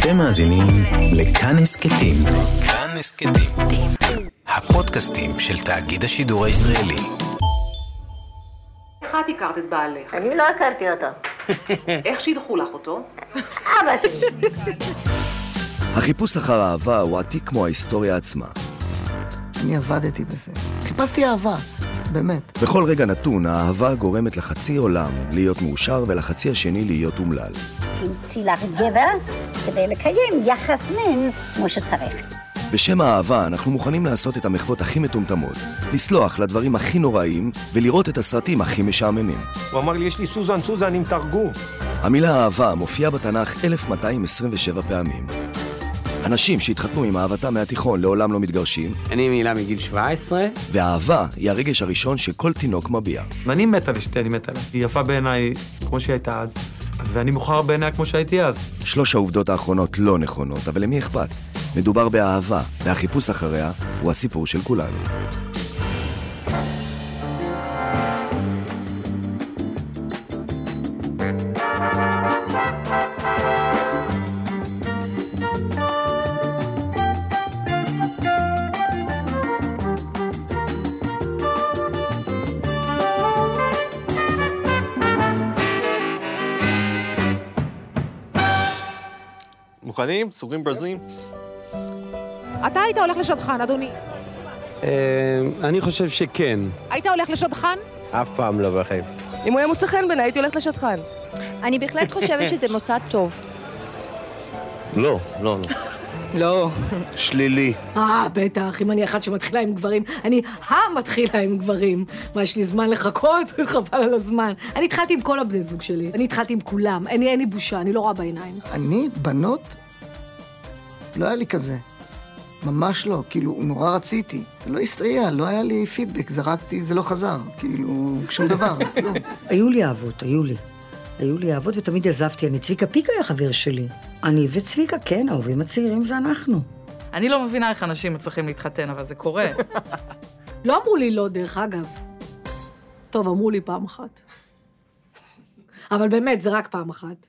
אתם מאזינים לכאן הסכתים. כאן הסכתים. הפודקאסטים של תאגיד השידור הישראלי. איך את הכרת את בעלך? אני לא הכרתי אותו. איך שילחו לך אותו? אבא שלי. החיפוש אחר אהבה הוא עתיק כמו ההיסטוריה עצמה. אני עבדתי בזה. חיפשתי אהבה, באמת. בכל רגע נתון, האהבה גורמת לחצי עולם להיות מאושר ולחצי השני להיות אומלל. תמצאי לך גבר כדי לקיים יחס מין כמו שצריך. בשם האהבה אנחנו מוכנים לעשות את המחוות הכי מטומטמות, לסלוח לדברים הכי נוראים ולראות את הסרטים הכי משעממים. הוא אמר לי, יש לי סוזן סוזן עם תרגום. המילה אהבה מופיעה בתנ"ך 1227 פעמים. אנשים שהתחתנו עם אהבתם מהתיכון לעולם לא מתגרשים, אני מילה מגיל 17. ואהבה היא הרגש הראשון שכל תינוק מביע. ואני מת על אשתי, אני מת עליה. היא יפה בעיניי כמו שהיא הייתה אז, ואני מוכר בעיניה כמו שהייתי אז. שלוש העובדות האחרונות לא נכונות, אבל למי אכפת? מדובר באהבה, והחיפוש אחריה הוא הסיפור של כולנו. מוכנים? סוגרים ברזלים? אתה היית הולך לשדכן, אדוני. אה, אני חושב שכן. היית הולך לשדכן? אף פעם לא בחיים. אם הוא היה מוצא חן בעיניי, הייתי הולכת לשטחן. אני בהחלט חושבת שזה מוסד טוב. לא, לא, לא. לא. שלילי. אה, בטח, אם אני אחת שמתחילה עם גברים, אני המתחילה עם גברים. מה, יש לי זמן לחכות? חבל על הזמן. אני התחלתי עם כל הבני זוג שלי. אני התחלתי עם כולם. אין לי, אין לי בושה, אני לא רואה בעיניים. אני, בנות, לא היה לי כזה. ממש לא, כאילו, נורא רציתי. זה לא הסתייע, לא היה לי פידבק, זרקתי, זה לא חזר. כאילו, שום דבר, כלום. היו לי אהבות, היו לי. היו לי אהבות ותמיד עזבתי. אני, צביקה פיק היה חבר שלי. אני וצביקה, כן, האהובים הצעירים זה אנחנו. אני לא מבינה איך אנשים מצליחים להתחתן, אבל זה קורה. לא אמרו לי לא, דרך אגב. טוב, אמרו לי פעם אחת. אבל באמת, זה רק פעם אחת.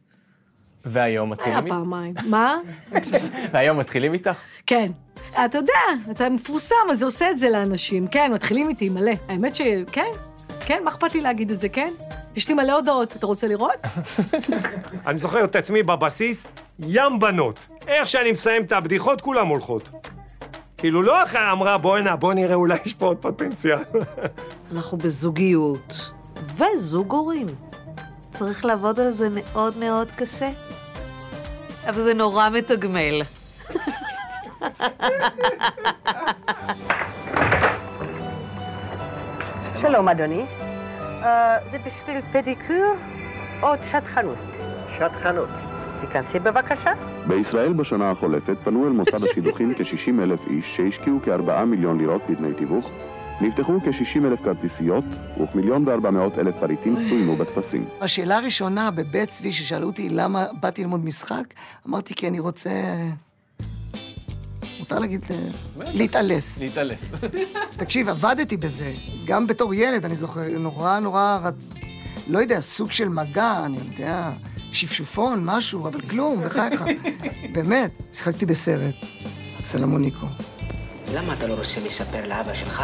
והיום מתחילים היה איתך? פעמיים. מה? והיום מתחילים איתך? כן. אתה יודע, אתה מפורסם, אז זה עושה את זה לאנשים. כן, מתחילים איתי מלא. האמת שכן, כן, מה אכפת לי להגיד את זה, כן? יש לי מלא הודעות, אתה רוצה לראות? אני זוכר את עצמי בבסיס, ים בנות. איך שאני מסיים את הבדיחות, כולם הולכות. כאילו, לא אחת אמרה, בוא'נה, בוא נראה, אולי יש פה עוד פוטנציאל. אנחנו בזוגיות, וזוג הורים. צריך לעבוד על זה מאוד מאוד קשה, אבל זה נורא מתגמל. שלום, אדוני. אה, זה בשביל פדיקור או שטחנות? שטחנות. תיכנסי בבקשה. בישראל בשנה החולפת פנו אל מוסד השידוכים כ-60 אלף איש שהשקיעו כ-4 מיליון לירות בדמי תיווך, נפתחו כ-60 אלף כרטיסיות וכמיליון וארבע מאות אלף פריטים צוינו בטפסים. השאלה הראשונה בבית צבי, ששאלו אותי למה באתי ללמוד משחק, אמרתי כי אני רוצה... מותר להגיד... להתעלס. להתעלס. תקשיב, עבדתי בזה, גם בתור ילד, אני זוכר, נורא נורא, לא יודע, סוג של מגע, אני יודע, שפשופון, משהו, אבל כלום, בחייך. באמת, שיחקתי בסרט, סלמוניקו. למה אתה לא רוצה לספר לאבא שלך?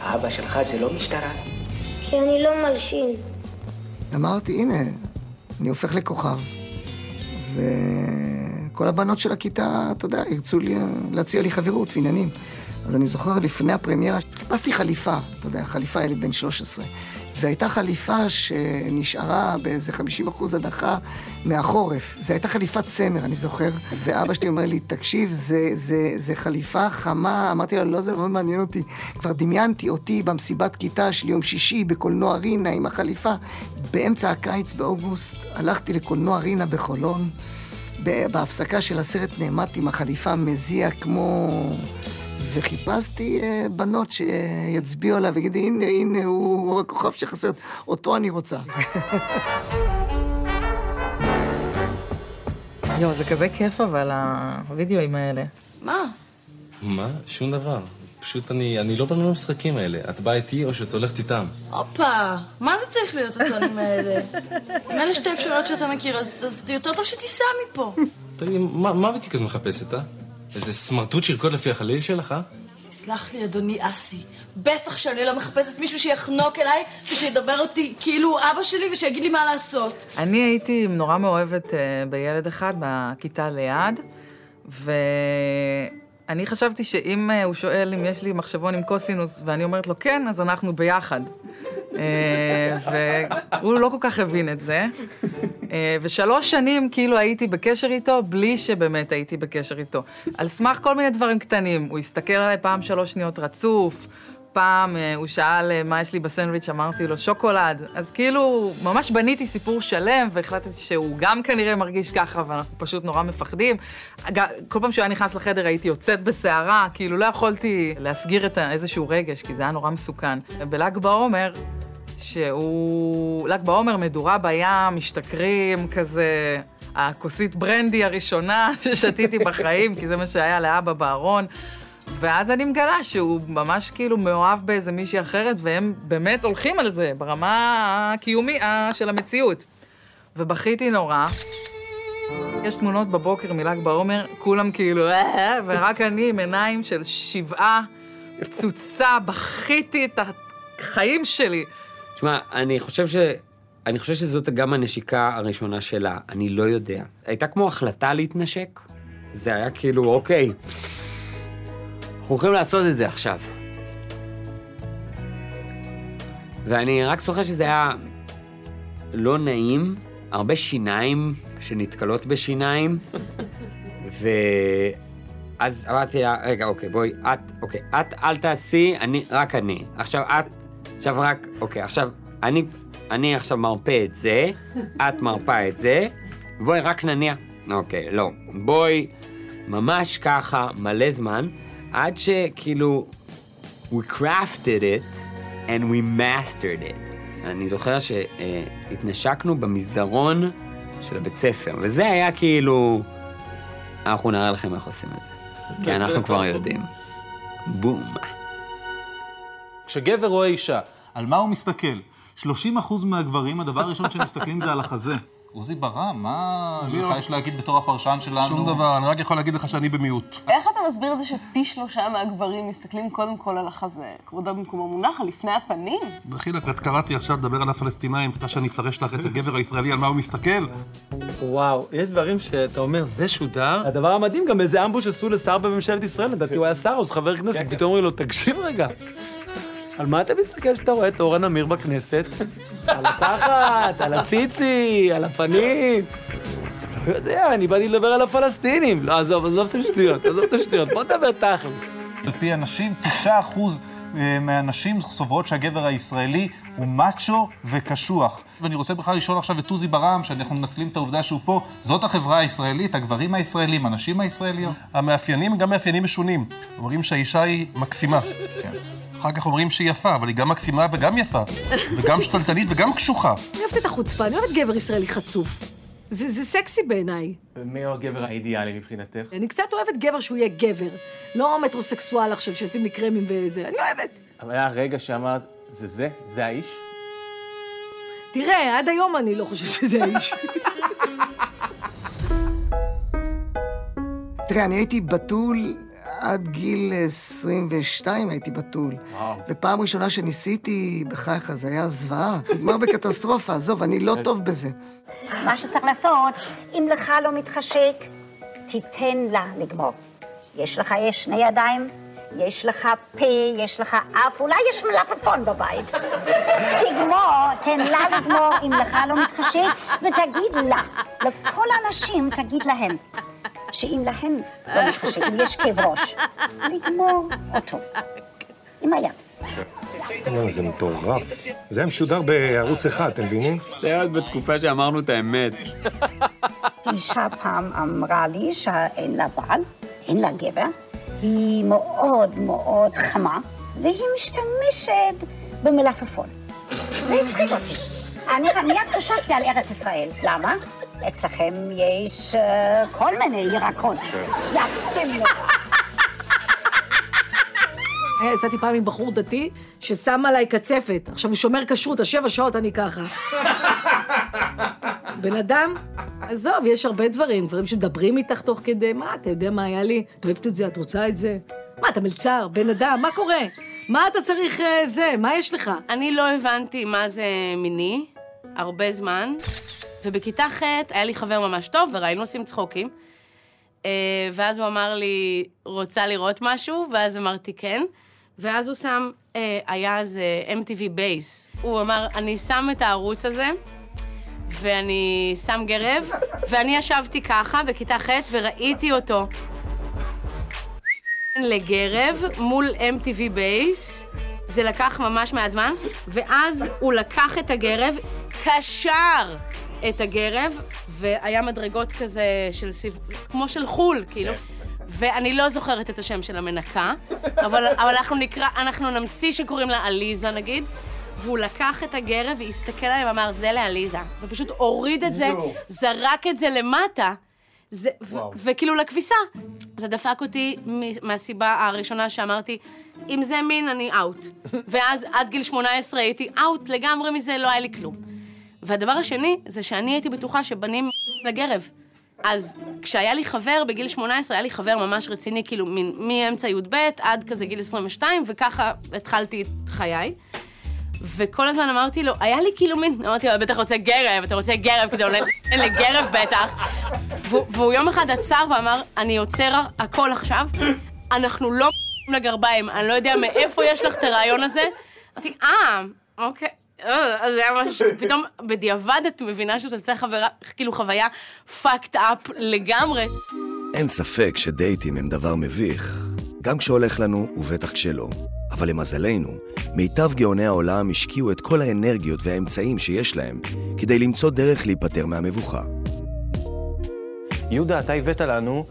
האבא שלך זה לא משטרה. כי אני לא מלשין. אמרתי, הנה, אני הופך לכוכב. וכל הבנות של הכיתה, אתה יודע, ירצו לי, להציע לי חברות ועניינים. אז אני זוכר לפני הפרמיירה, חיפשתי חליפה, אתה יודע, חליפה ילד בן 13. והייתה חליפה שנשארה באיזה 50 אחוז הדחה מהחורף. זו הייתה חליפת צמר, אני זוכר. ואבא שלי אומר לי, תקשיב, זה, זה, זה חליפה חמה. אמרתי לו, לא, זה לא מעניין אותי. כבר דמיינתי אותי במסיבת כיתה של יום שישי בקולנוע רינה עם החליפה. באמצע הקיץ, באוגוסט, הלכתי לקולנוע רינה בחולון. בהפסקה של הסרט נעמדתי עם החליפה מזיע כמו... וחיפשתי אה, בנות שיצביעו עליו ויגידו, הנה, הנה, הוא, הכוכב שחסר, אותו אני רוצה. יואו, זה כזה כיף אבל, הווידאוים האלה. מה? מה? שום דבר. פשוט אני, אני לא בא למשחקים האלה. את באה איתי או שאת הולכת איתם. הופה, מה זה צריך להיות הטונים האלה? אם אלה שתי אפשרויות שאתה מכיר, אז, אז יותר טוב שתיסע מפה. תגידי, מה מה בדיוק את מחפשת, אה? איזה סמרטוט שירקוד לפי החליל שלך, אה? תסלח לי, אדוני אסי. בטח שאני לא מחפשת מישהו שיחנוק אליי ושידבר אותי כאילו הוא אבא שלי ושיגיד לי מה לעשות. אני הייתי נורא מאוהבת אה, בילד אחד בכיתה ליד, ואני חשבתי שאם אה, הוא שואל אם יש לי מחשבון עם קוסינוס ואני אומרת לו כן, אז אנחנו ביחד. אה, והוא לא כל כך הבין את זה. אה, ושלוש שנים כאילו הייתי בקשר איתו, בלי שבאמת הייתי בקשר איתו. על סמך כל מיני דברים קטנים. הוא הסתכל עליי פעם שלוש שניות רצוף, פעם אה, הוא שאל אה, מה יש לי בסנדוויץ', אמרתי לו שוקולד. אז כאילו, ממש בניתי סיפור שלם, והחלטתי שהוא גם כנראה מרגיש ככה, ואנחנו פשוט נורא מפחדים. כל פעם שהוא היה נכנס לחדר הייתי יוצאת בסערה, כאילו לא יכולתי להסגיר את איזשהו רגש, כי זה היה נורא מסוכן. בל"ג בעומר, שהוא... ל"ג בעומר, מדורה בים, משתכרים, כזה... הכוסית ברנדי הראשונה ששתיתי בחיים, כי זה מה שהיה לאבא בארון. ואז אני מגלה שהוא ממש כאילו מאוהב באיזה מישהי אחרת, והם באמת הולכים על זה ברמה הקיומי אה, של המציאות. ובכיתי נורא. יש תמונות בבוקר מל"ג בעומר, כולם כאילו, "אה", ורק אני עם עיניים של שבעה, פצוצה, בכיתי את החיים שלי. תשמע, אני חושב ש... אני חושב שזאת גם הנשיקה הראשונה שלה, אני לא יודע. הייתה כמו החלטה להתנשק. זה היה כאילו, אוקיי, אנחנו הולכים לעשות את זה עכשיו. ואני רק זוכר שזה היה לא נעים, הרבה שיניים שנתקלות בשיניים, ואז אמרתי לה, רגע, אוקיי, בואי, את, אוקיי, את אל תעשי, אני, רק אני. עכשיו את, עכשיו רק, אוקיי, עכשיו, אני, אני עכשיו מרפה את זה, את מרפה את זה, בואי רק נניח, אוקיי, לא, בואי, ממש ככה, מלא זמן, עד שכאילו, we crafted it and we mastered it. אני זוכר שהתנשקנו במסדרון של הבית ספר, וזה היה כאילו, אנחנו נראה לכם איך עושים את זה, כי אנחנו כבר יודעים. בום. כשגבר רואה אישה, על מה הוא מסתכל? 30% מהגברים, הדבר הראשון שהם מסתכלים זה על החזה. עוזי ברם, מה לך יש להגיד בתור הפרשן שלנו? שום דבר, אני רק יכול להגיד לך שאני במיעוט. איך אתה מסביר את זה שפי שלושה מהגברים מסתכלים קודם כל על החזה? כבודו במקומו מונח, על לפני הפנים? דחילק, את קראת לי עכשיו לדבר על הפלסטינאים, חשבת שאני אפרש לך את הגבר הישראלי על מה הוא מסתכל? וואו, יש דברים שאתה אומר, זה שודר. הדבר המדהים, גם איזה אמבוש עשו לשר בממשלת ישראל, לדעתי הוא היה שר, אז חבר כנסת, פתאום אומרים לו, תקשיב רגע, על מה אתה מסתכל כשאתה רואה את אורה נמיר בכנסת? על התחת, על הציצי, על הפנים. לא יודע, אני באתי לדבר על הפלסטינים. לא, עזוב, עזוב את השטויות, עזוב את השטויות, בוא נדבר תכלס. על פי הנשים, 9% אה, מהנשים סוברות שהגבר הישראלי הוא מאצ'ו וקשוח. ואני רוצה בכלל לשאול עכשיו את עוזי ברם, שאנחנו מנצלים את העובדה שהוא פה, זאת החברה הישראלית, הגברים הישראלים, הנשים הישראליות? המאפיינים הם גם מאפיינים משונים. אומרים שהאישה היא מקסימה. כן. אחר כך אומרים שהיא יפה, אבל היא גם מקסימה וגם יפה. וגם שתלטנית וגם קשוחה. אני אוהבת את החוצפה, אני אוהבת גבר ישראלי חצוף. זה, זה סקסי בעיניי. מי הוא הגבר האידיאלי מבחינתך? אני קצת אוהבת גבר שהוא יהיה גבר. לא מטרוסקסואל עכשיו, שישים לי קרמים וזה. אני אוהבת. אבל היה רגע שאמרת, זה זה? זה האיש? תראה, עד היום אני לא חושבת שזה האיש. תראה, אני הייתי בתול עד גיל 22 הייתי בתול. ופעם ראשונה שניסיתי, בחייך, זה היה זוועה. נגמר בקטסטרופה, עזוב, אני לא טוב בזה. מה שצריך לעשות, אם לך לא מתחשק, תיתן לה לגמור. יש לך יש שני ידיים, יש לך פה, יש לך אף, אולי יש מלפפון בבית. תגמור, תן לה לגמור אם לך לא מתחשק, ותגיד לה, לכל האנשים תגיד להם, שאם להם לא מתחשק, אם יש כאב ראש, לגמור אותו. עם היד. לא, זה מטורף. זה היה משודר בערוץ אחד, אתם מבינים? זה היה עוד בתקופה שאמרנו את האמת. אישה פעם אמרה לי שאין לה בעל, אין לה גבר, היא מאוד מאוד חמה, והיא משתמשת במלפפון. זה הצחיק אותי. אני מיד חשבתי על ארץ ישראל. למה? אצלכם יש אה, כל מיני ירקות. יפים נורא. אה, יצאתי פעם עם בחור דתי ששם עליי קצפת. עכשיו, הוא שומר כשרות, אז שבע שעות אני ככה. בן אדם עזוב, יש הרבה דברים, דברים שמדברים איתך תוך כדי, מה, אתה יודע מה היה לי? את אוהבת את זה, את רוצה את זה? מה, אתה מלצר, בן אדם, מה קורה? מה אתה צריך אה, זה, מה יש לך? אני לא הבנתי מה זה מיני, הרבה זמן, ובכיתה ח' היה לי חבר ממש טוב, וראינו עושים צחוקים. אה, ואז הוא אמר לי, רוצה לראות משהו? ואז אמרתי כן. ואז הוא שם, אה, היה אז MTV בייס. הוא אמר, אני שם את הערוץ הזה, ואני שם גרב, ואני ישבתי ככה בכיתה ח' וראיתי אותו לגרב מול MTV בייס. זה לקח ממש מעט זמן, ואז הוא לקח את הגרב, קשר את הגרב, והיה מדרגות כזה של סיב... כמו של חו"ל, כאילו. ואני לא זוכרת את השם של המנקה, אבל, אבל אנחנו נקרא, אנחנו נמציא שקוראים לה עליזה נגיד, והוא לקח את הגרב והסתכל עליהם ואמר, זה לעליזה. ופשוט הוריד את זה. זרק את זה למטה. זה, ו-. וכאילו לכביסה. זה דפק אותי מהסיבה הראשונה שאמרתי, אם זה מין, אני אאוט. ואז עד גיל 18 הייתי אאוט לגמרי מזה, לא היה לי כלום. והדבר השני, זה שאני הייתי בטוחה שבנים לגרב. אז כשהיה לי חבר בגיל 18, היה לי חבר ממש רציני, כאילו מאמצע י"ב עד כזה גיל 22, וככה התחלתי את חיי. וכל הזמן אמרתי לו, היה לי כאילו מין, אמרתי לו, בטח רוצה גרב, אתה רוצה גרב כדי עולה לגרב בטח. והוא יום אחד עצר ואמר, אני עוצר הכל עכשיו, אנחנו לא לגרביים, אני לא יודע מאיפה יש לך את הרעיון הזה. אמרתי, אה, אוקיי. אה, אז זה היה ממש, פתאום בדיעבד את מבינה שזו הייתה חברה, כאילו חוויה fucked up לגמרי. אין ספק שדייטים הם דבר מביך, גם כשהולך לנו ובטח כשלא. אבל למזלנו, מיטב גאוני העולם השקיעו את כל האנרגיות והאמצעים שיש להם כדי למצוא דרך להיפטר מהמבוכה. יהודה, אתה הבאת לנו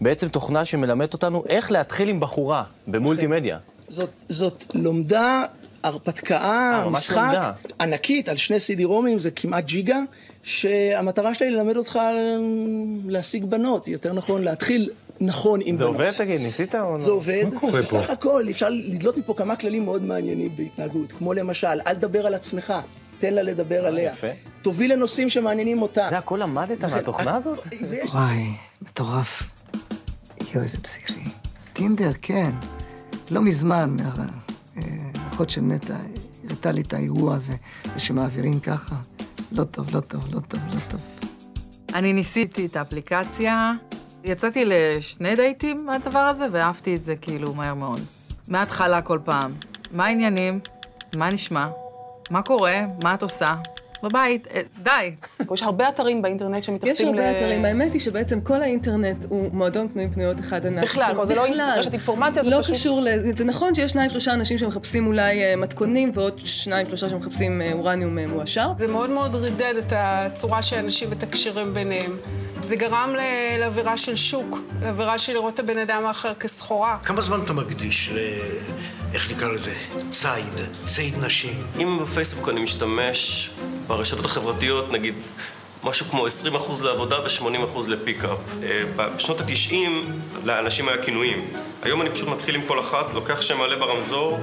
בעצם תוכנה שמלמדת אותנו איך להתחיל עם בחורה במולטימדיה. זאת, זאת לומדה, הרפתקה, אה, משחק לומדה. ענקית על שני CD רומים, זה כמעט ג'יגה, שהמטרה שלה היא ללמד אותך להשיג בנות, יותר נכון, להתחיל נכון עם זה בנות. עובד, תגיד, ניסית או לא? זה עובד, מה קורה בסך פה? הכל אפשר לדלות מפה כמה כללים מאוד מעניינים בהתנהגות, כמו למשל, אל תדבר על עצמך, תן לה לדבר עליה. יפה. תוביל לנושאים שמעניינים אותה. זה הכל למדת מהתוכנה הזאת? וואי, מטורף. יואו, איזה פסיכי. טינדר, כן. לא מזמן, אה, אה, אחות של נטע הראתה לי את האירוע הזה, זה שמעבירים ככה. לא טוב, לא טוב, לא טוב, לא טוב. אני ניסיתי את האפליקציה, יצאתי לשני דייטים מהדבר הזה, ואהבתי את זה כאילו מהר מאוד. מההתחלה כל פעם. מה העניינים? מה נשמע? מה קורה? מה את עושה? בבית, אה, די. יש הרבה אתרים באינטרנט יש שמתייחסים הרבה אתרים, האמת היא שבעצם כל האינטרנט הוא מועדון פנויים פנויות אחד ענק. בכלל, זה לא. רשת אינפורמציה, זה לא פשוט- קשור ל... זה נכון שיש שניים שלושה אנשים שמחפשים אולי אה, מתכונים ועוד שניים שלושה שמחפשים אה, אורניום מועשר. זה מאוד מאוד רידד את הצורה שאנשים מתקשרים ביניהם. זה גרם ל- לאווירה של שוק, לאווירה של לראות את הבן אדם האחר כסחורה. כמה זמן אתה מקדיש ל... איך נקרא לזה? ציד, ציד נשים. אם בפייסבוק אני משתמש ברשתות החברתיות, נגיד, משהו כמו 20% לעבודה ו-80% לפיקאפ. אה, בשנות ה-90 לאנשים היה כינויים. היום אני פשוט מתחיל עם כל אחת, לוקח שם מלא ברמזור,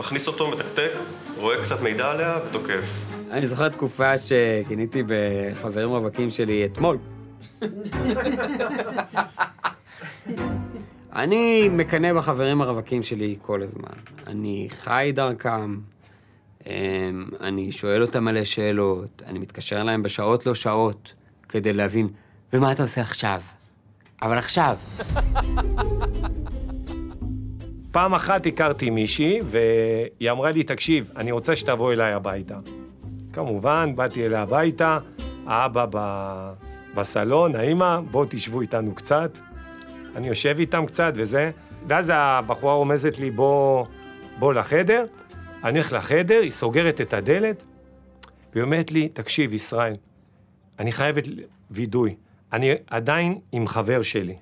מכניס אותו, מתקתק, רואה קצת מידע עליה ותוקף. אני זוכר תקופה שכיניתי בחברים רווקים שלי אתמול. אני מקנא בחברים הרווקים שלי כל הזמן. אני חי דרכם, אני שואל אותם מלא שאלות, אני מתקשר אליהם בשעות לא שעות כדי להבין, ומה אתה עושה עכשיו? אבל עכשיו. פעם אחת הכרתי מישהי, והיא אמרה לי, תקשיב, אני רוצה שתבוא אליי הביתה. כמובן, באתי אליה הביתה, האבא ב... בסלון, האמא, בואו תשבו איתנו קצת. אני יושב איתם קצת וזה, ואז הבחורה רומזת לי, בוא, בוא לחדר. אני הולך לחדר, היא סוגרת את הדלת, והיא אומרת לי, תקשיב, ישראל, אני חייבת וידוי. אני עדיין עם חבר שלי.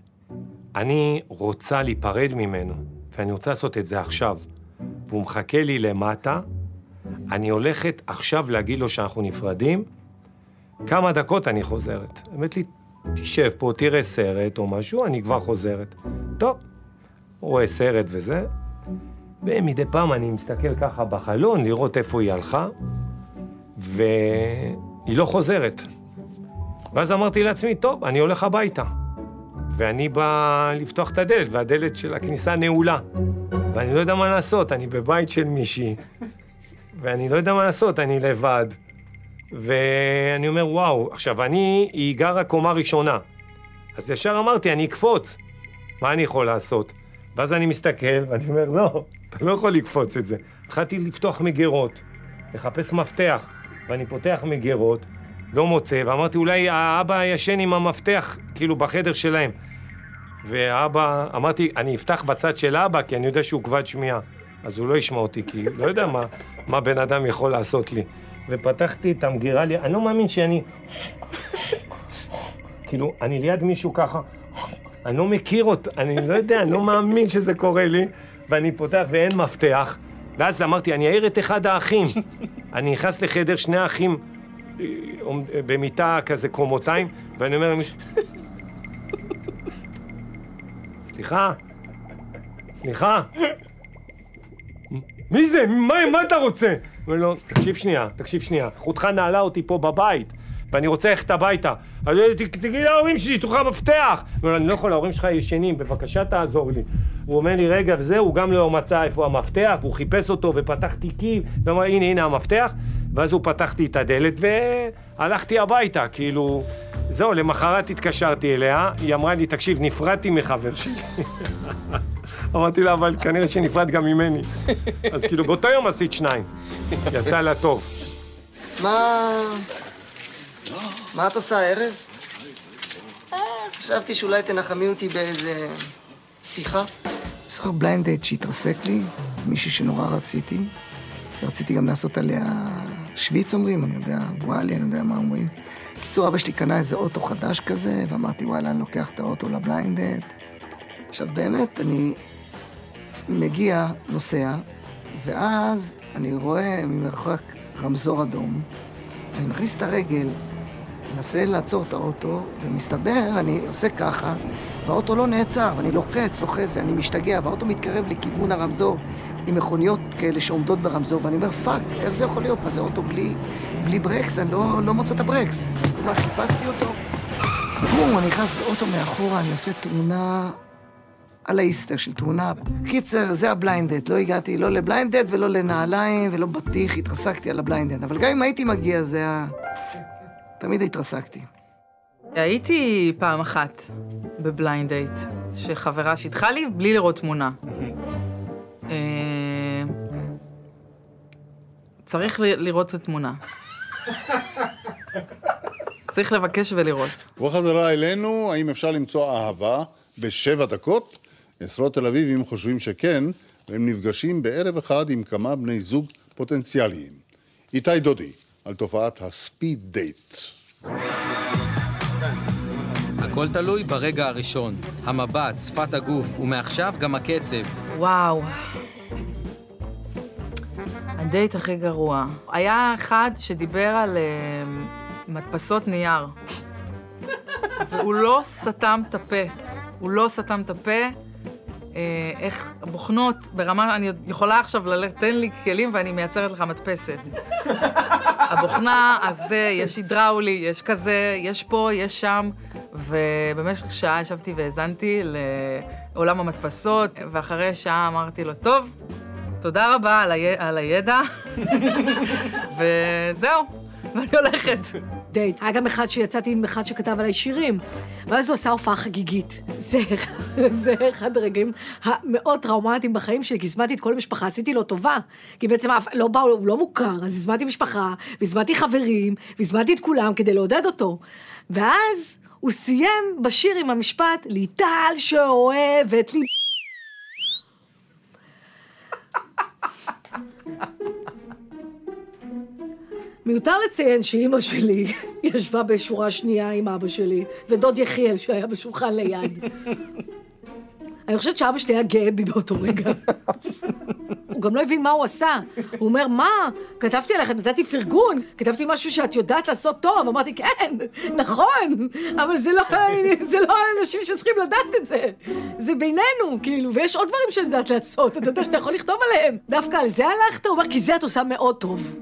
אני רוצה להיפרד ממנו, ואני רוצה לעשות את זה עכשיו. והוא מחכה לי למטה, אני הולכת עכשיו להגיד לו שאנחנו נפרדים, כמה דקות אני חוזרת. אומרת לי, תשב פה, תראה סרט או משהו, אני כבר חוזרת. טוב, רואה סרט וזה, ומדי פעם אני מסתכל ככה בחלון לראות איפה היא הלכה, והיא לא חוזרת. ואז אמרתי לעצמי, טוב, אני הולך הביתה. ואני בא לפתוח את הדלת, והדלת של הכניסה נעולה. ואני לא יודע מה לעשות, אני בבית של מישהי, ואני לא יודע מה לעשות, אני לבד. ואני אומר, וואו, עכשיו, אני, היא גרה קומה ראשונה. אז ישר אמרתי, אני אקפוץ. מה אני יכול לעשות? ואז אני מסתכל, ואני אומר, לא, אתה לא יכול לקפוץ את זה. התחלתי לפתוח מגירות, לחפש מפתח, ואני פותח מגירות, לא מוצא, ואמרתי, אולי האבא ישן עם המפתח, כאילו, בחדר שלהם. והאבא, אמרתי, אני אפתח בצד של אבא, כי אני יודע שהוא כבד שמיעה. אז הוא לא ישמע אותי, כי לא יודע מה, מה בן אדם יכול לעשות לי. ופתחתי את המגירה, לי, אני לא מאמין שאני... כאילו, אני ליד מישהו ככה, אני לא מכיר אותו, אני לא יודע, אני לא מאמין שזה קורה לי, ואני פותח ואין מפתח, ואז אמרתי, אני אעיר את אחד האחים. אני נכנס לחדר, שני האחים אה, עומד- במיטה כזה קומותיים, ואני אומר למישהו... סליחה? סליחה? מי זה? מה, מה אתה רוצה? אומר לו, תקשיב שנייה, תקשיב שנייה, אחותך נעלה אותי פה בבית, ואני רוצה ללכת הביתה. אז הוא אומר, "ת- תגיד להורים שלי, תוכל מפתח. הוא אומר אני לא יכול, ההורים שלך ישנים, בבקשה תעזור לי. הוא אומר לי, רגע, וזהו, הוא גם לא מצא איפה המפתח, והוא חיפש אותו, ופתח תיקים, ואמר, הנה, הנה המפתח. ואז הוא פתחתי את הדלת, והלכתי הביתה, כאילו... זהו, למחרת התקשרתי אליה, היא אמרה לי, תקשיב, נפרדתי מחבר שלי. אמרתי לה, אבל כנראה שנפרד גם ממני. אז כאילו, באותו יום עשית שניים. יצא לה טוב. מה... מה את עושה הערב? אה, חשבתי שאולי תנחמי אותי באיזה שיחה. זוכר blind date שהתרסק לי, מישהי שנורא רציתי. רציתי גם לעשות עליה שוויץ אומרים, אני יודע, וואלה, אני יודע מה אומרים. בקיצור, אבא שלי קנה איזה אוטו חדש כזה, ואמרתי, וואלה, אני לוקח את האוטו ל blind date. עכשיו, באמת, אני מגיע, נוסע, ואז אני רואה ממרחק רמזור אדום, אני מכניס את הרגל, מנסה לעצור את האוטו, ומסתבר, אני עושה ככה, והאוטו לא נעצר, ואני לוחץ, לוחץ, ואני משתגע, והאוטו מתקרב לכיוון הרמזור, עם מכוניות כאלה שעומדות ברמזור, ואני אומר, fuck, איך זה יכול להיות? מה זה אוטו בלי, בלי ברקס? אני לא, לא מוצא את הברקס. כלומר, חיפשתי אותו. בום, אני נכנס באוטו מאחורה, אני עושה תאונה על האיסטר של תאונה. קיצר, זה ה blind date. לא הגעתי לא ל blind date ולא לנעליים ולא בטיח, התרסקתי על ה blind date. אבל גם אם הייתי מגיע, זה היה... תמיד התרסקתי. הייתי פעם אחת ב blind date, שחברה שיתחה לי בלי לראות תמונה. אה, צריך לראות את התמונה. צריך לבקש ולראות. ובחזרה אלינו, האם אפשר למצוא אהבה בשבע דקות? עשרות תל אביבים חושבים שכן, והם נפגשים בערב אחד עם כמה בני זוג פוטנציאליים. איתי דודי, על תופעת הספיד דייט. הכל תלוי ברגע הראשון. המבט, שפת הגוף, ומעכשיו גם הקצב. וואו. הדייט הכי גרוע. היה אחד שדיבר על אה, מדפסות נייר. והוא לא סתם את הפה. הוא לא סתם את הפה. אה, איך בוחנות ברמה, אני יכולה עכשיו ללכת, תן לי כלים ואני מייצרת לך מדפסת. הבוכנה, הזה, יש הידראולי, יש כזה, יש פה, יש שם, ובמשך שעה ישבתי והאזנתי לעולם המדפסות, ואחרי שעה אמרתי לו, טוב, תודה רבה על, הידע, וזהו, ואני הולכת. דייט. היה גם אחד שיצאתי עם אחד שכתב עליי שירים, ואז הוא עשה הופעה חגיגית. זה, זה אחד הרגעים המאוד טראומטיים בחיים שלי, כי הזמנתי את כל המשפחה, עשיתי לו טובה. כי בעצם לא באו, הוא לא מוכר, אז הזמנתי משפחה, והזמנתי חברים, והזמנתי את כולם כדי לעודד אותו. ואז הוא סיים בשיר עם המשפט, ליטל שאוהבת לי... מיותר לציין שאימא שלי ישבה בשורה שנייה עם אבא שלי, ודוד יחיאל שהיה בשולחן ליד. אני חושבת שאבא שלי היה גאה בי באותו רגע. הוא גם לא הבין מה הוא עשה. הוא אומר, מה? כתבתי עליך, נתתי פרגון, כתבתי משהו שאת יודעת לעשות טוב. אמרתי, כן, נכון, אבל זה לא, זה לא האנשים שצריכים לדעת את זה. זה בינינו, כאילו, ויש עוד דברים שאני יודעת לעשות, אתה יודע שאתה יכול לכתוב עליהם. דווקא על זה הלכת? הוא אומר, כי זה את עושה מאוד טוב.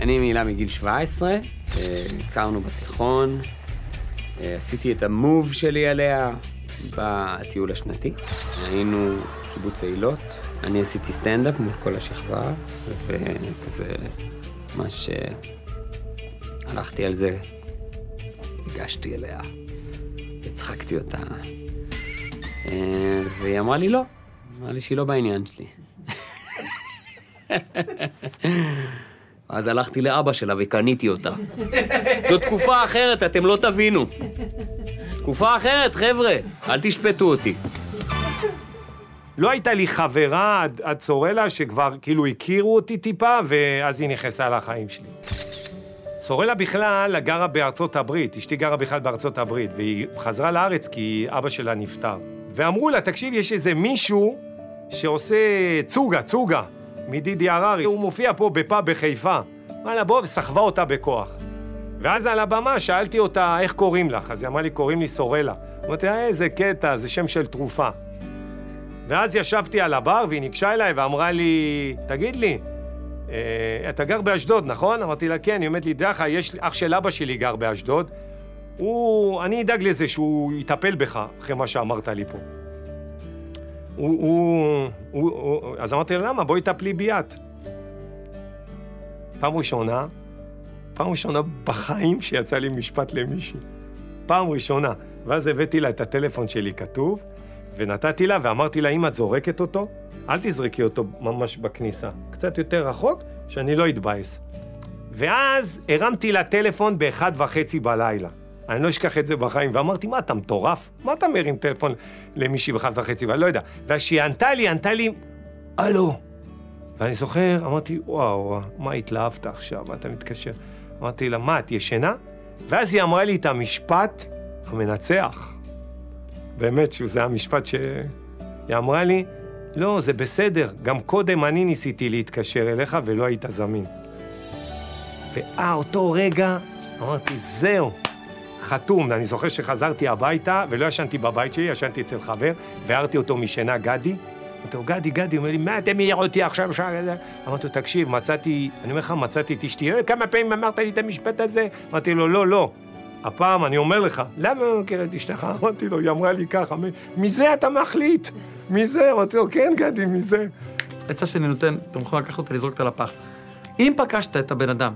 אני עם הילה מגיל 17, אה, הכרנו בתיכון, אה, עשיתי את המוב שלי עליה בטיול השנתי. היינו קיבוץ אילות, אני עשיתי סטנדאפ מול כל השכבה, וכזה ממש אה, הלכתי על זה, הגשתי אליה, הצחקתי אותה, אה, והיא אמרה לי לא, אמרה לי שהיא לא בעניין שלי. אז הלכתי לאבא שלה וקניתי אותה. זו תקופה אחרת, אתם לא תבינו. תקופה אחרת, חבר'ה, אל תשפטו אותי. לא הייתה לי חברה עד, סורלה שכבר כאילו הכירו אותי טיפה, ואז היא נכנסה לחיים שלי. סורלה בכלל גרה בארצות הברית, אשתי גרה בכלל בארצות הברית, והיא חזרה לארץ כי אבא שלה נפטר. ואמרו לה, תקשיב, יש איזה מישהו שעושה צוגה, צוגה, מדידי הררי, הוא מופיע פה בפאב בחיפה. וואלה, בוא, וסחבה אותה בכוח. ואז על הבמה שאלתי אותה, איך קוראים לך? אז היא אמרה לי, קוראים לי סורלה. אמרתי לה, איזה קטע, זה שם של תרופה. ואז ישבתי על הבר והיא ניגשה אליי ואמרה לי, תגיד לי, אה, אתה גר באשדוד, נכון? אמרתי לה, כן. היא אומרת לי, דע לך, אח של אבא שלי גר באשדוד. הוא, אני אדאג לזה שהוא יטפל בך, אחרי מה שאמרת לי פה. הוא, הוא, הוא, הוא, אז אמרתי לה, למה? בואי טפלי ביאת. פעם ראשונה, פעם ראשונה בחיים שיצא לי משפט למישהי. פעם ראשונה. ואז הבאתי לה את הטלפון שלי כתוב, ונתתי לה ואמרתי לה, אם את זורקת אותו, אל תזרקי אותו ממש בכניסה. קצת יותר רחוק, שאני לא אתבאס. ואז הרמתי לה טלפון באחד וחצי בלילה. אני לא אשכח את זה בחיים, ואמרתי, מה, אתה מטורף? מה אתה מרים טלפון למישהי באחד וחצי בלילה? לא יודע. וכשהיא ענתה לי, ענתה לי, הלו. ואני זוכר, אמרתי, וואו, מה התלהבת עכשיו? אתה מתקשר? אמרתי לה, מה, את ישנה? ואז היא אמרה לי את המשפט המנצח. באמת, שזה המשפט שהיא אמרה לי, לא, זה בסדר, גם קודם אני ניסיתי להתקשר אליך ולא היית זמין. ואה, אותו רגע, אמרתי, זהו, חתום. אני זוכר שחזרתי הביתה ולא ישנתי בבית שלי, ישנתי אצל חבר, והערתי אותו משינה, גדי. אמרתי לו, גדי, גדי, הוא אומר לי, מה אתה מעיר אותי עכשיו? כזה? אמרתי לו, תקשיב, מצאתי, אני אומר לך, מצאתי את אשתי. כמה פעמים אמרת לי את המשפט הזה? אמרתי לו, לא, לא. הפעם אני אומר לך, למה הוא מכיר את אשתך? אמרתי לו, היא אמרה לי ככה, מזה אתה מחליט, מזה. אמרתי לו, כן, גדי, מזה. עצה שאני נותן, אתם יכולים לקחת אותה, לזרוק אותה לפח. אם פגשת את הבן אדם,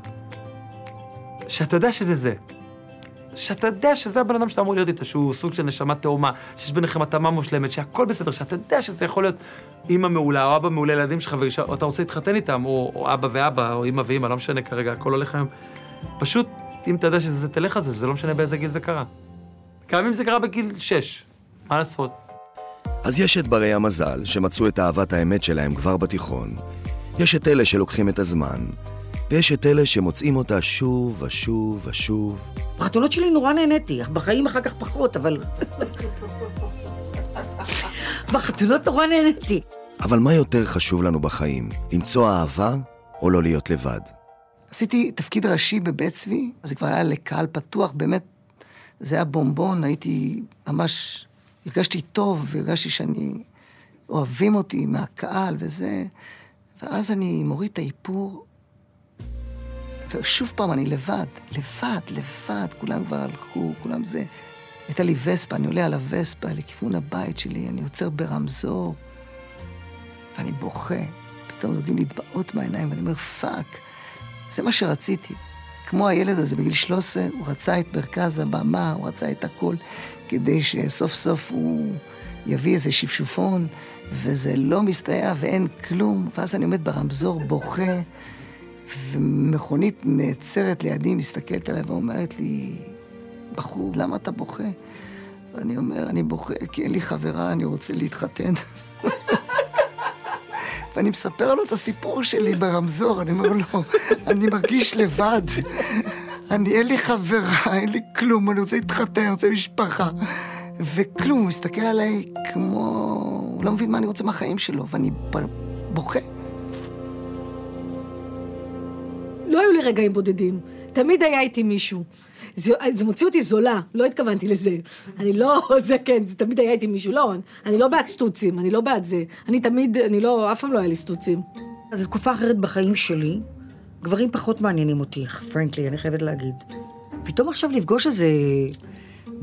שאתה יודע שזה זה, שאתה יודע שזה הבן אדם שאתה אמור להיות איתו, שהוא סוג של נשמה תאומה, שיש ביניכם התאמה מושלמת, שהכל בסדר, שאתה יודע שזה יכול להיות אימא מעולה או אבא מעולה לילדים שלך, או אתה רוצה להתחתן איתם, או, או אבא ואבא, או אימא ואימא, לא משנה כרגע, הכל הולך היום. פשוט, אם אתה יודע שזה תלך על זה, זה לא משנה באיזה גיל זה קרה. גם אם זה קרה בגיל 6, מה לעשות? אז יש את ברי המזל, שמצאו את אהבת האמת שלהם כבר בתיכון. יש את אלה שלוקחים את הזמן, ויש את אלה שמוצאים אותה שוב ושוב ושוב. בחתונות שלי נורא נהניתי, בחיים אחר כך פחות, אבל... בחתונות נורא נהניתי. אבל מה יותר חשוב לנו בחיים, למצוא אהבה או לא להיות לבד? עשיתי תפקיד ראשי בבית צבי, זה כבר היה לקהל פתוח, באמת, זה היה בומבון, הייתי ממש, הרגשתי טוב, והרגשתי שאני, אוהבים אותי מהקהל וזה, ואז אני מוריד את האיפור, ושוב פעם אני לבד, לבד, לבד, כולם כבר הלכו, כולם זה. הייתה לי וספה, אני עולה על הווספה לכיוון הבית שלי, אני עוצר ברמזור, ואני בוכה. פתאום יורדים לי דמעות מהעיניים, ואני אומר, fuck, זה מה שרציתי. כמו הילד הזה בגיל 13, הוא רצה את מרכז הבמה, הוא רצה את הכל, כדי שסוף סוף הוא יביא איזה שפשופון, וזה לא מסתייע ואין כלום. ואז אני עומד ברמזור, בוכה. ומכונית נעצרת לידי, מסתכלת עליי ואומרת לי, בחור, למה אתה בוכה? ואני אומר, אני בוכה כי אין לי חברה, אני רוצה להתחתן. ואני מספר לו את הסיפור שלי ברמזור, אני אומר לו, אני מרגיש לבד. אני, אין לי חברה, אין לי כלום, אני רוצה להתחתן, אני רוצה משפחה. וכלום, הוא מסתכל עליי כמו... הוא לא מבין מה אני רוצה מהחיים שלו, ואני בוכה. לא היו לי רגעים בודדים, תמיד היה איתי מישהו. זה, זה מוציא אותי זולה, לא התכוונתי לזה. אני לא, זה כן, זה תמיד היה איתי מישהו, לא, אני לא בעד סטוצים, אני לא בעד זה. אני תמיד, אני לא, אף פעם לא היה לי סטוצים. אז זו תקופה אחרת בחיים שלי, גברים פחות מעניינים אותי, פרנקלי, אני חייבת להגיד. פתאום עכשיו לפגוש איזה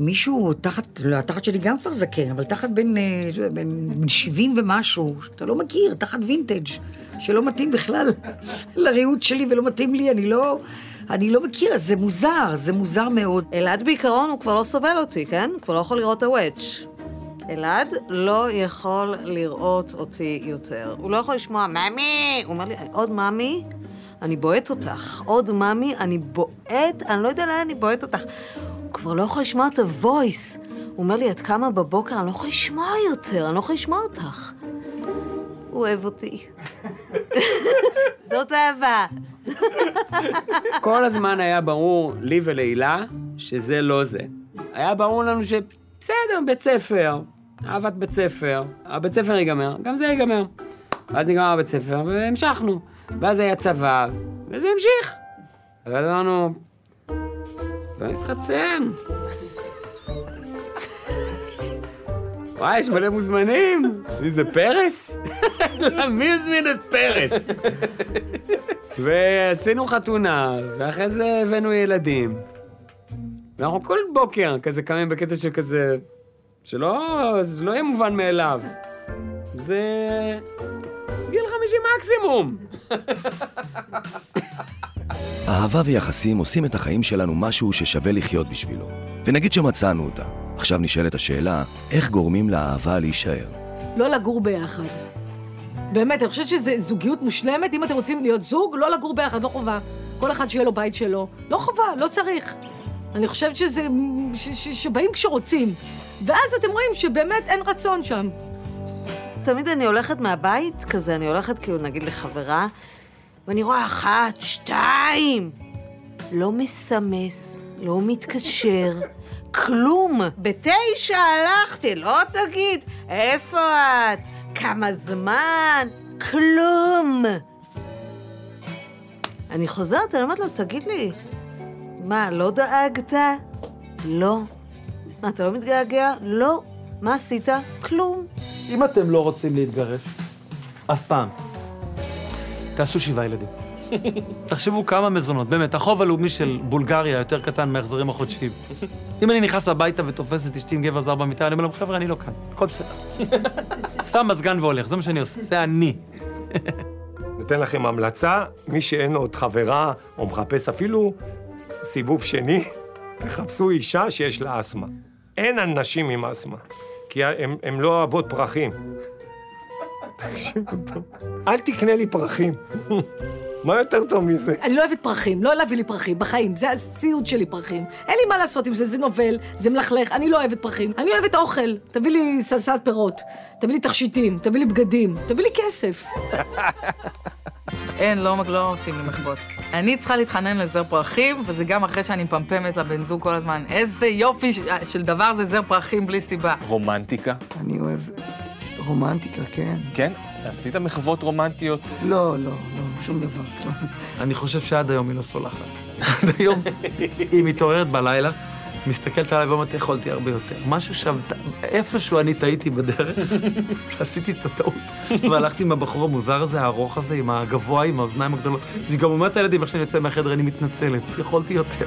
מישהו תחת, לא, התחת שלי גם כבר זקן, אבל תחת בין, אה, בין, בין 70 ומשהו, שאתה לא מכיר, תחת וינטג', שלא מתאים בכלל לריהוט שלי ולא מתאים לי, אני לא... אני לא מכיר, זה מוזר, זה מוזר מאוד. אלעד בעיקרון הוא כבר לא סובל אותי, כן? הוא כבר לא יכול לראות את הוודג'. אלעד לא יכול לראות אותי יותר. הוא לא יכול לשמוע, ממי! הוא אומר לי, עוד ממי? אני בועט אותך. עוד ממי, אני בועט, אני לא יודע לאן אני בועט אותך. הוא כבר לא יכול לשמוע את הוויס. הוא אומר לי, את קמה בבוקר, אני לא יכול לשמוע יותר, אני לא יכול לשמוע אותך. הוא אוהב אותי. זאת אהבה. כל הזמן היה ברור, לי ולהילה, שזה לא זה. היה ברור לנו שבסדר, בית ספר, אהבת בית ספר, הבית ספר ייגמר, גם זה ייגמר. ואז נגמר הבית ספר, והמשכנו. ואז היה צבא, וזה המשיך. ואז אמרנו, בוא נתחתן. וואי, יש מלא מוזמנים. מי זה פרס? מי הזמין את פרס? ועשינו חתונה, ואחרי זה הבאנו ילדים. ואנחנו כל בוקר כזה קמים בקטע של כזה, שלא, זה לא יהיה מובן מאליו. זה גיל 50 מקסימום. אהבה ויחסים עושים את החיים שלנו משהו ששווה לחיות בשבילו. ונגיד שמצאנו אותה. עכשיו נשאלת השאלה, איך גורמים לאהבה להישאר? לא לגור ביחד. באמת, אני חושבת שזו זוגיות מושלמת. אם אתם רוצים להיות זוג, לא לגור ביחד, לא חובה. כל אחד שיהיה לו בית שלו. לא חובה, לא צריך. אני חושבת שזה... ש, ש, שבאים כשרוצים. ואז אתם רואים שבאמת אין רצון שם. תמיד אני הולכת מהבית, כזה, אני הולכת כאילו, נגיד לחברה, ואני רואה אחת, שתיים. לא מסמס, לא מתקשר, כלום. בתשע הלכתי, לא תגיד, איפה את? כמה זמן? כלום. אני חוזרת, אני אומרת לו, תגיד לי, מה, לא דאגת? לא. מה, אתה לא מתגעגע? לא. מה עשית? כלום. אם אתם לא רוצים להתגרש, אף פעם, תעשו שבעה ילדים. תחשבו כמה מזונות. באמת, החוב הלאומי של בולגריה יותר קטן מההחזרים החודשיים. אם אני נכנס הביתה ותופס את אשתי עם גבר זר במיטה, אני אומר להם, חבר'ה, אני לא כאן, הכל בסדר. שם מזגן והולך, זה מה שאני עושה, זה אני. נותן לכם המלצה, מי שאין עוד חברה או מחפש אפילו סיבוב שני, תחפשו אישה שיש לה אסתמה. אין אנשים עם אסתמה, כי הם לא אוהבות פרחים. תקשיבו טוב, אל תקנה לי פרחים. מה יותר טוב מזה? אני לא אוהבת פרחים, לא להביא לי פרחים, בחיים. זה הסיוט שלי פרחים. אין לי מה לעשות עם זה, זה נובל, זה מלכלך, אני לא אוהבת פרחים. אני אוהבת אוכל, תביא לי סלסלת פירות, תביא לי תכשיטים, תביא לי בגדים, תביא לי כסף. אין, לא, לא עושים לי מחוות. אני צריכה להתחנן לזר פרחים, וזה גם אחרי שאני מפמפמת לבן זוג כל הזמן. איזה יופי של דבר זה זר פרחים בלי סיבה. רומנטיקה? אני אוהב רומנטיקה, כן. כן? עשית מחוות רומנטיות? לא, לא, לא, שום דבר. אני חושב שעד היום היא לא סולחת. עד היום היא מתעוררת בלילה, מסתכלת עליי ואומרת, יכולתי הרבה יותר. משהו שם, איפשהו אני טעיתי בדרך, שעשיתי את הטעות, והלכתי עם הבחור המוזר הזה, הארוך הזה, עם הגבוה, עם האוזניים הגדולות. היא גם אומרת לילדים, איך שאני יוצא מהחדר, אני מתנצלת, יכולתי יותר.